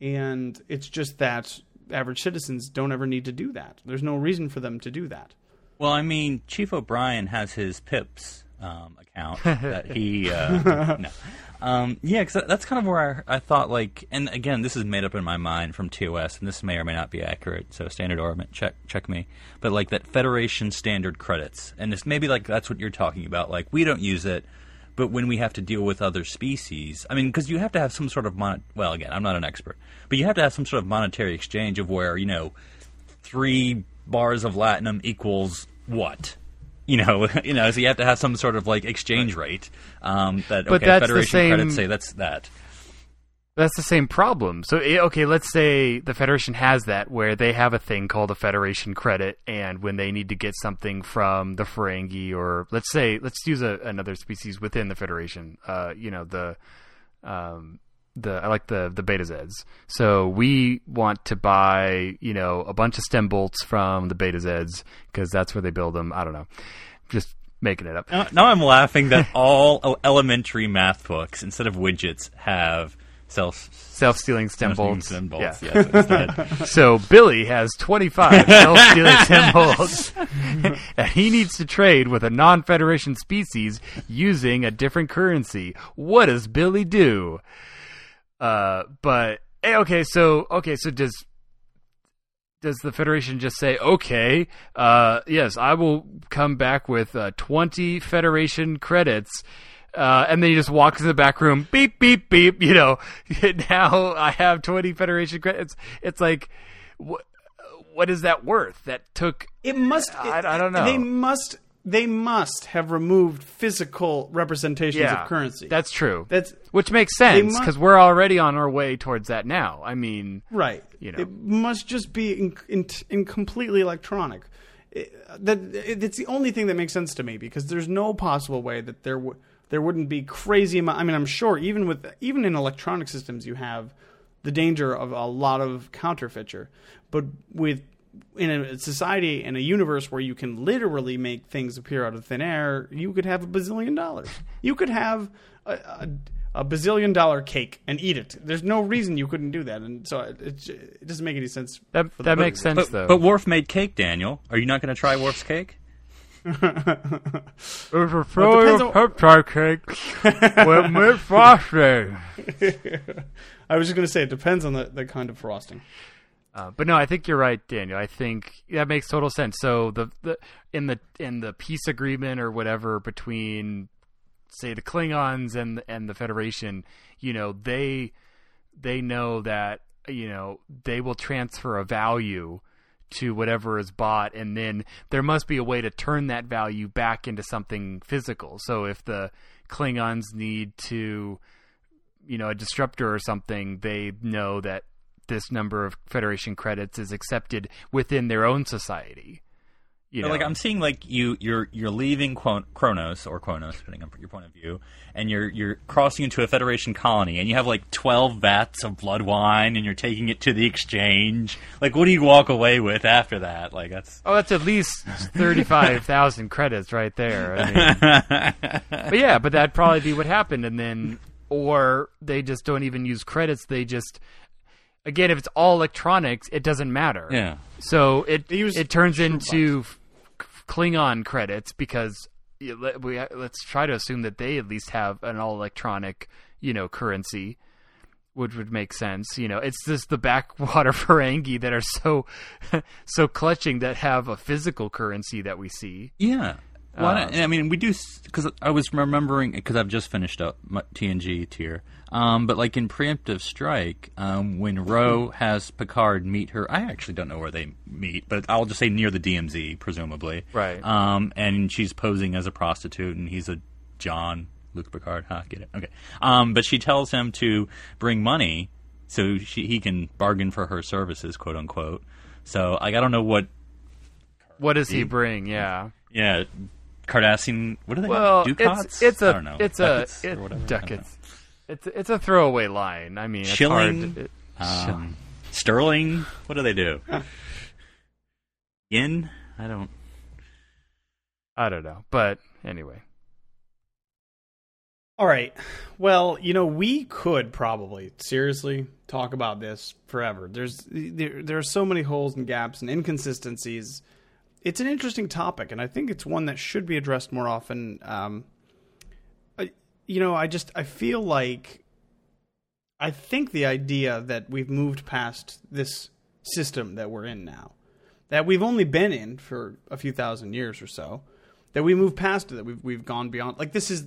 And it's just that average citizens don't ever need to do that. There's no reason for them to do that Well, I mean, Chief O'Brien has his Pips um, account that he. Uh, no. Um, yeah, because that's kind of where I, I thought, like, and again, this is made up in my mind from TOS, and this may or may not be accurate, so standard ornament, check check me. But like that Federation standard credits, and this maybe like that's what you're talking about. Like, we don't use it, but when we have to deal with other species, I mean, because you have to have some sort of mon. Well, again, I'm not an expert, but you have to have some sort of monetary exchange of where you know three bars of latinum equals what? You know, you know, so you have to have some sort of like exchange rate. Um, that But okay, that's the Federation same- credits say that's that. That's the same problem. So, eh, okay, let's say the Federation has that, where they have a thing called a Federation credit, and when they need to get something from the Ferengi, or let's say, let's use a, another species within the Federation, uh, you know, the, um, the I like the the Betazeds. So we want to buy, you know, a bunch of stem bolts from the Beta Zeds because that's where they build them. I don't know, just making it up. Now, now I'm laughing that all elementary math books instead of widgets have self Self-sealing stem bolts. and bolts. Yeah. Yes. So Billy has 25 self-sealing stem bolts, and he needs to trade with a non-Federation species using a different currency. What does Billy do? Uh, but eh, okay, so okay, so does does the Federation just say, okay, uh, yes, I will come back with uh, 20 Federation credits, uh, and then he just walks in the back room, beep, beep, beep, you know, now I have 20 Federation credits. It's like, wh- what is that worth? That took, It must. I- I don't know. They must. They must have removed physical representations yeah, of currency. That's true. That's Which makes sense because we're already on our way towards that now. I mean, right. You know. it must just be in, in, in completely electronic. It, that it, it's the only thing that makes sense to me because there's no possible way that there would there wouldn't be crazy amount. I mean, I'm sure even with even in electronic systems you have the danger of a lot of counterfeiture, but with in a society in a universe where you can literally make things appear out of thin air, you could have a bazillion dollars. You could have a, a, a bazillion dollar cake and eat it. There's no reason you couldn't do that, and so it, it, it doesn't make any sense. that, for the that makes sense, but, though. but Worf made cake, Daniel. Are you not going to try Worf's cake? It's a depends on- peptide cake with mint frosting. I was just going to say it depends on the, the kind of frosting. Uh, but no, I think you're right, Daniel. I think that makes total sense. So the, the in the in the peace agreement or whatever between say the Klingons and and the Federation, you know, they they know that you know they will transfer a value to whatever is bought and then there must be a way to turn that value back into something physical. So if the Klingons need to you know a disruptor or something, they know that this number of Federation credits is accepted within their own society. You know, Like I'm seeing like you you're you're leaving Quon- Kronos or Kronos, depending on your point of view, and you're you're crossing into a Federation colony, and you have like twelve vats of blood wine, and you're taking it to the exchange. Like, what do you walk away with after that? Like, that's oh, that's at least thirty-five thousand credits right there. I mean, but yeah, but that'd probably be what happened, and then or they just don't even use credits; they just again, if it's all electronics, it doesn't matter. yeah. So it use it turns into f- Klingon credits because you let- we uh, let's try to assume that they at least have an all electronic you know currency, which would make sense. You know, it's just the backwater Ferengi that are so so clutching that have a physical currency that we see. Yeah. Well, Um, I I mean, we do because I was remembering because I've just finished up my TNG tier. Um, but like in preemptive strike, um, when Ro has Picard meet her, I actually don't know where they meet, but I'll just say near the DMZ, presumably. Right. Um, and she's posing as a prostitute, and he's a John Luke Picard. Huh, get it? Okay. Um, but she tells him to bring money so she, he can bargain for her services, quote unquote. So like, I don't know what. What does he bring? Yeah. Yeah. Cardassian, what do they Well, have? Ducats? it's it's I a don't know. it's Ducats a or it, whatever. I don't know. ducats. It's it's a throwaway line. I mean, it's Shilling? hard. It, Um, Sterling, what do they do? Yen? I don't. I don't know, but anyway, All right. Well, you know, we could probably seriously talk about this forever. There's there, there are so many holes and gaps and inconsistencies. It's an interesting topic, and I think it's one that should be addressed more often. Um, I, you know, I just I feel like I think the idea that we've moved past this system that we're in now, that we've only been in for a few thousand years or so, that we moved past it, that we've we've gone beyond. Like this is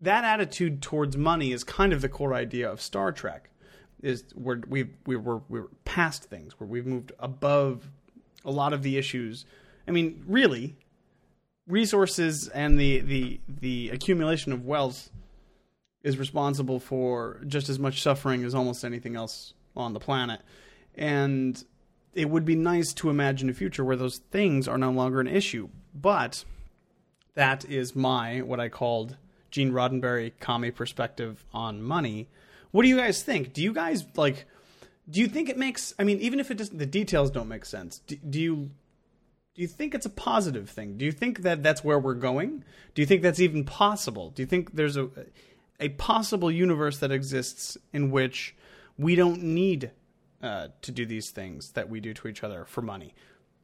that attitude towards money is kind of the core idea of Star Trek. Is where we we were we're past things, where we've moved above a lot of the issues. I mean, really, resources and the the the accumulation of wealth is responsible for just as much suffering as almost anything else on the planet. And it would be nice to imagine a future where those things are no longer an issue. But that is my what I called Gene Roddenberry commie perspective on money. What do you guys think? Do you guys like? Do you think it makes? I mean, even if it doesn't, the details don't make sense. Do, do you? Do you think it's a positive thing? Do you think that that's where we're going? Do you think that's even possible? Do you think there's a a possible universe that exists in which we don't need uh, to do these things that we do to each other for money?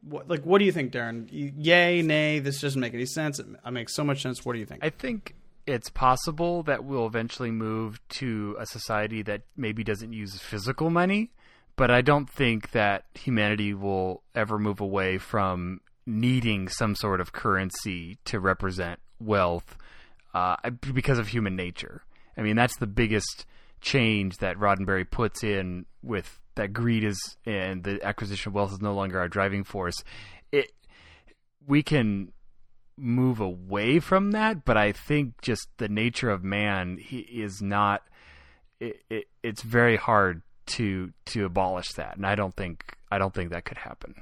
What, like, what do you think, Darren? Yay, nay? This doesn't make any sense. It, it makes so much sense. What do you think? I think it's possible that we'll eventually move to a society that maybe doesn't use physical money, but I don't think that humanity will ever move away from needing some sort of currency to represent wealth uh, because of human nature. I mean, that's the biggest change that Roddenberry puts in with that greed is and the acquisition of wealth is no longer our driving force. It we can move away from that, but I think just the nature of man he is not. It, it, it's very hard to to abolish that, and I don't think I don't think that could happen.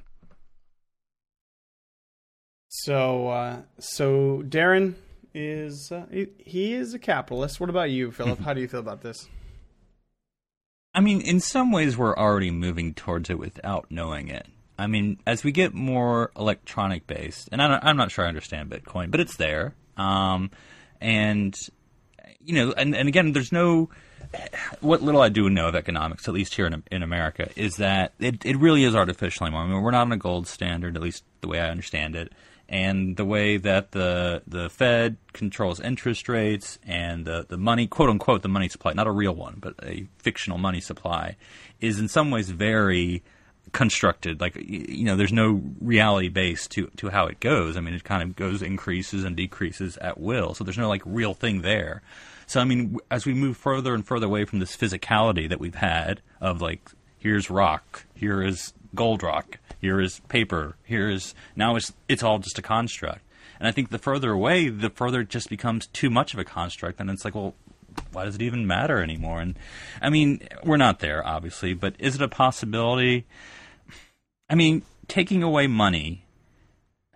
So, uh, so Darren is uh, he, he is a capitalist. What about you, Phillip? How do you feel about this? I mean, in some ways, we're already moving towards it without knowing it. I mean, as we get more electronic based, and I I'm not sure I understand Bitcoin, but it's there. Um, and you know, and, and again, there's no what little I do know of economics, at least here in in America, is that it it really is artificial anymore. I mean, we're not on a gold standard, at least the way I understand it. And the way that the the Fed controls interest rates and the, the money, quote unquote, the money supply, not a real one, but a fictional money supply, is in some ways very constructed like you know there's no reality base to to how it goes i mean it kind of goes increases and decreases at will so there's no like real thing there so i mean as we move further and further away from this physicality that we've had of like here's rock here is gold rock here is paper here is now it's it's all just a construct and i think the further away the further it just becomes too much of a construct and it's like well why does it even matter anymore? And I mean, we're not there, obviously, but is it a possibility? I mean, taking away money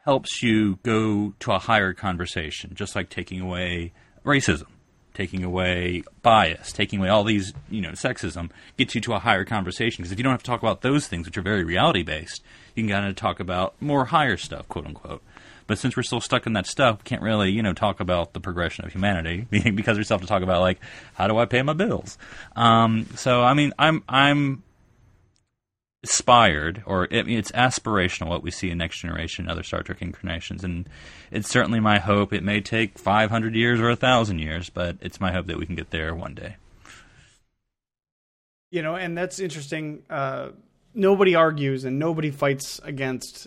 helps you go to a higher conversation, just like taking away racism, taking away bias, taking away all these, you know, sexism gets you to a higher conversation. Because if you don't have to talk about those things, which are very reality based, you can kind of talk about more higher stuff, quote unquote. But since we're still stuck in that stuff, we can't really, you know, talk about the progression of humanity because we still have to talk about like how do I pay my bills. Um, so I mean, I'm I'm aspired, or I mean, it's aspirational what we see in Next Generation and other Star Trek incarnations, and it's certainly my hope. It may take 500 years or a thousand years, but it's my hope that we can get there one day. you know, and that's interesting. Uh, nobody argues and nobody fights against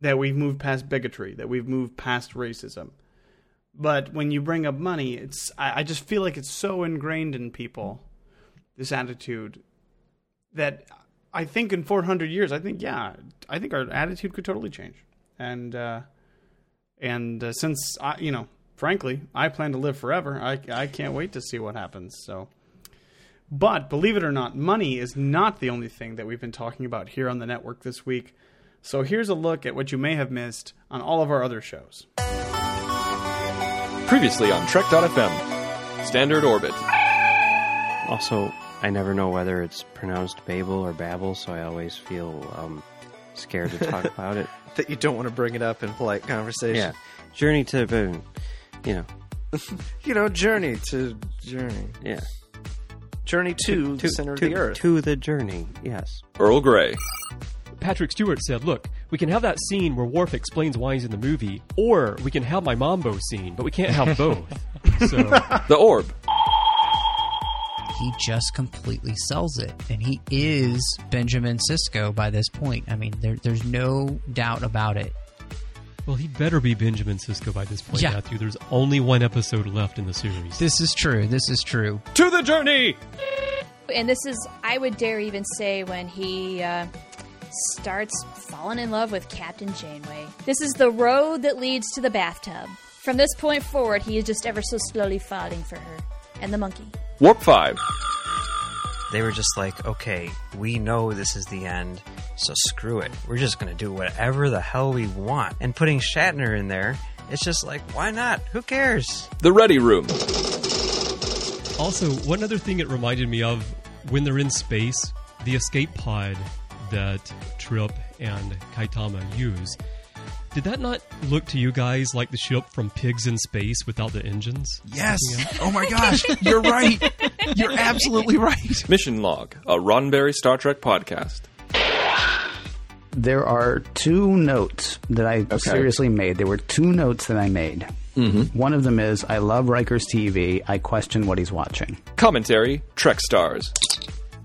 that we've moved past bigotry, that we've moved past racism. But when you bring up money, it's I, I just feel like it's so ingrained in people, this attitude, that I think in 400 years, I think yeah, I think our attitude could totally change. And uh, and uh, since I, you know, frankly, I plan to live forever, I I can't wait to see what happens. So. But believe it or not, money is not the only thing that we've been talking about here on the network this week. So here's a look at what you may have missed on all of our other shows. Previously on Trek.fm, Standard Orbit. Also, I never know whether it's pronounced Babel or Babel, so I always feel um, scared to talk about it. that you don't want to bring it up in polite conversation. Yeah, journey to, the- you know, You know, journey to journey. yeah, Journey to, the center to, of the earth. to the journey. Yes. Earl Grey. Patrick Stewart said, "Look, we can have that scene where Worf explains why he's in the movie, or we can have my Mambo scene, but we can't have both." so, The Orb. He just completely sells it. And he is Benjamin Sisko by this point. I mean, there, there's no doubt about it. well, he better be Benjamin Sisko by this point, Yeah. Matthew. There's only one episode left in the series. This is true. This is true. To the journey! And this is, I would dare even say, when he uh, starts falling in love with Captain Janeway. This is the road that leads to the bathtub. From this point forward, he is just ever so slowly falling for her. And the monkey. Warp 5. They were just like, okay, we know this is the end, so screw it. We're just going to do whatever the hell we want. And putting Shatner in there, it's just like, why not? Who cares? The Ready Room. Also, one other thing it reminded me of when they're in space, the escape pod that Trip and Kaitaama use. Did that not look to you guys like the ship from Pigs in Space without the engines? Yes. Oh my gosh. You're right. You're absolutely right. Mission Log, a Roddenberry Star Trek podcast. There are two notes that I seriously made. There were two notes that I made. Mm-hmm. One of them is I love Riker's TV. I question what he's watching. Commentary, Trek Stars.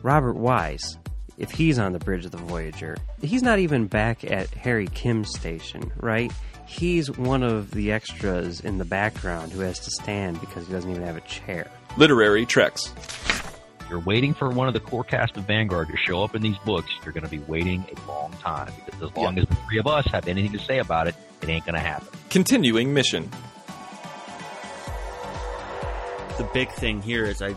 Robert Wise, if he's on the bridge of the Voyager, he's not even back at Harry Kim's station, right? He's one of the extras in the background who has to stand because he doesn't even have a chair. Literary Treks. You're waiting for one of the core cast of Vanguard to show up in these books. You're going to be waiting a long time because as long as the three of us have anything to say about it, it ain't going to happen. Continuing Mission. The big thing here is I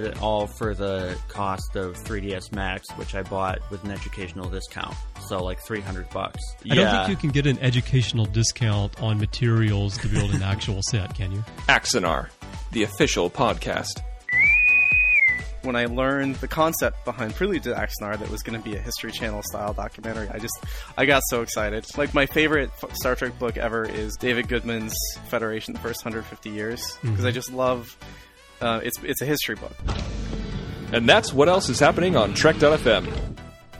did it all for the cost of 3ds Max, which I bought with an educational discount. So like 300 bucks. I don't think you can get an educational discount on materials to build an actual set, can you? Axanar, the official podcast. when I learned the concept behind Prelude to Axanar that was going to be a History Channel style documentary, I just I got so excited. Like my favorite Star Trek book ever is David Goodman's Federation: The First 150 Years because Mhm. I just love uh, it's it's a history book. And that's what else is happening on Trek.fm.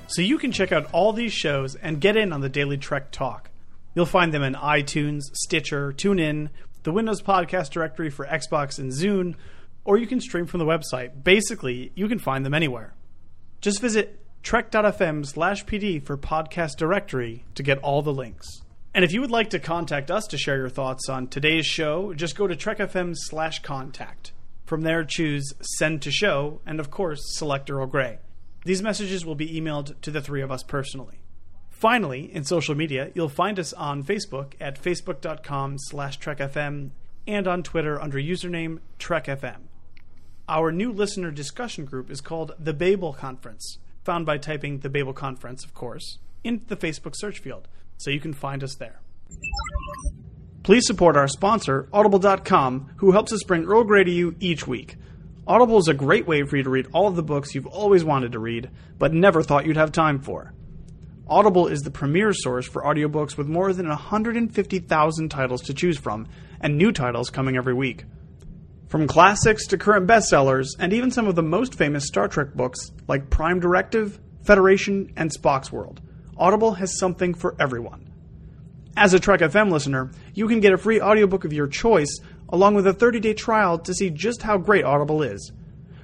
So you can check out all these shows and get in on the Daily Trek Talk. You'll find them in iTunes, Stitcher, TuneIn, the Windows Podcast Directory for Xbox and Zune, or you can stream from the website. Basically, you can find them anywhere. Just visit trek.fm slash pd for podcast directory to get all the links. And if you would like to contact us to share your thoughts on today's show, just go to trekfm slash contact. From there, choose Send to Show, and of course, select Earl Grey. These messages will be emailed to the three of us personally. Finally, in social media, you'll find us on Facebook at facebook.com slash trekfm and on Twitter under username trekfm. Our new listener discussion group is called the Babel Conference, found by typing the Babel Conference, of course, into the Facebook search field, so you can find us there. Please support our sponsor, Audible.com, who helps us bring Earl Grey to you each week. Audible is a great way for you to read all of the books you've always wanted to read, but never thought you'd have time for. Audible is the premier source for audiobooks with more than 150,000 titles to choose from, and new titles coming every week. From classics to current bestsellers, and even some of the most famous Star Trek books like Prime Directive, Federation, and Spock's World, Audible has something for everyone. As a Trek FM listener, you can get a free audiobook of your choice along with a 30-day trial to see just how great Audible is.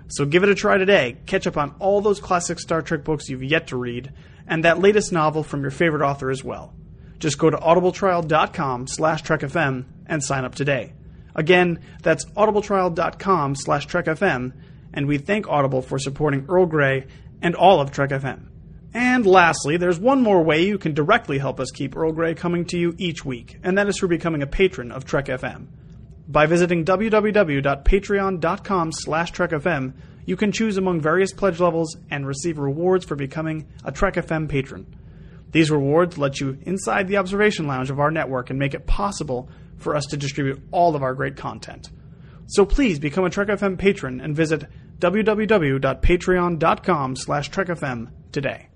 So give it a try today. Catch up on all those classic Star Trek books you've yet to read, and that latest novel from your favorite author as well. Just go to audibletrial.com slash trekfm and sign up today. Again, that's audibletrial.com slash trekfm, and we thank Audible for supporting Earl Grey and all of Trek FM. And lastly, there's one more way you can directly help us keep Earl Grey coming to you each week, and that is through becoming a patron of Trek FM. By visiting www.patreon.com slash trekfm, you can choose among various pledge levels and receive rewards for becoming a Trek FM patron. These rewards let you inside the observation lounge of our network and make it possible for us to distribute all of our great content. So please become a Trek FM patron and visit www.patreon.com slash trekfm today.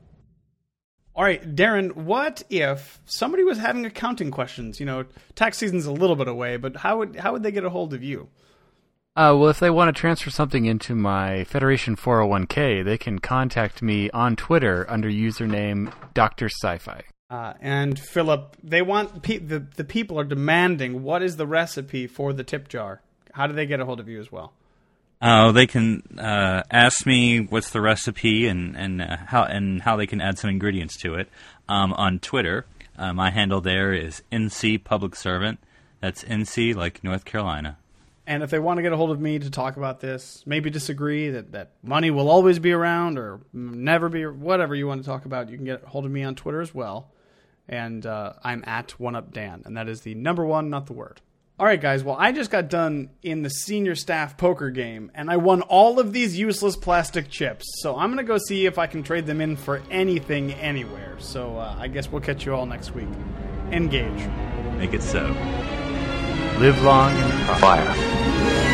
All right, Darren, what if somebody was having accounting questions? You know, tax season's a little bit away, but how would how would they get a hold of you? Uh, well, if they want to transfer something into my Federation 401k, they can contact me on Twitter under username Dr. Sci-Fi. Uh, and Phillip, they want pe- the the people are demanding what is the recipe for the tip jar? How do they get a hold of you as well? Uh, they can uh, ask me what's the recipe and and uh, how and how they can add some ingredients to it um, on Twitter. Uh, my handle there is NC Public Servant. That's NC like North Carolina. And if they want to get a hold of me to talk about this, maybe disagree that, that money will always be around or never be, whatever you want to talk about, you can get a hold of me on Twitter as well. And uh, I'm at OneUpDan, and that is the number one, not the word. All right, guys. Well, I just got done in the senior staff poker game, and I won all of these useless plastic chips. So I'm gonna go see if I can trade them in for anything anywhere. So uh, I guess we'll catch you all next week. Engage. Make it so. Live long and prosper. Fire.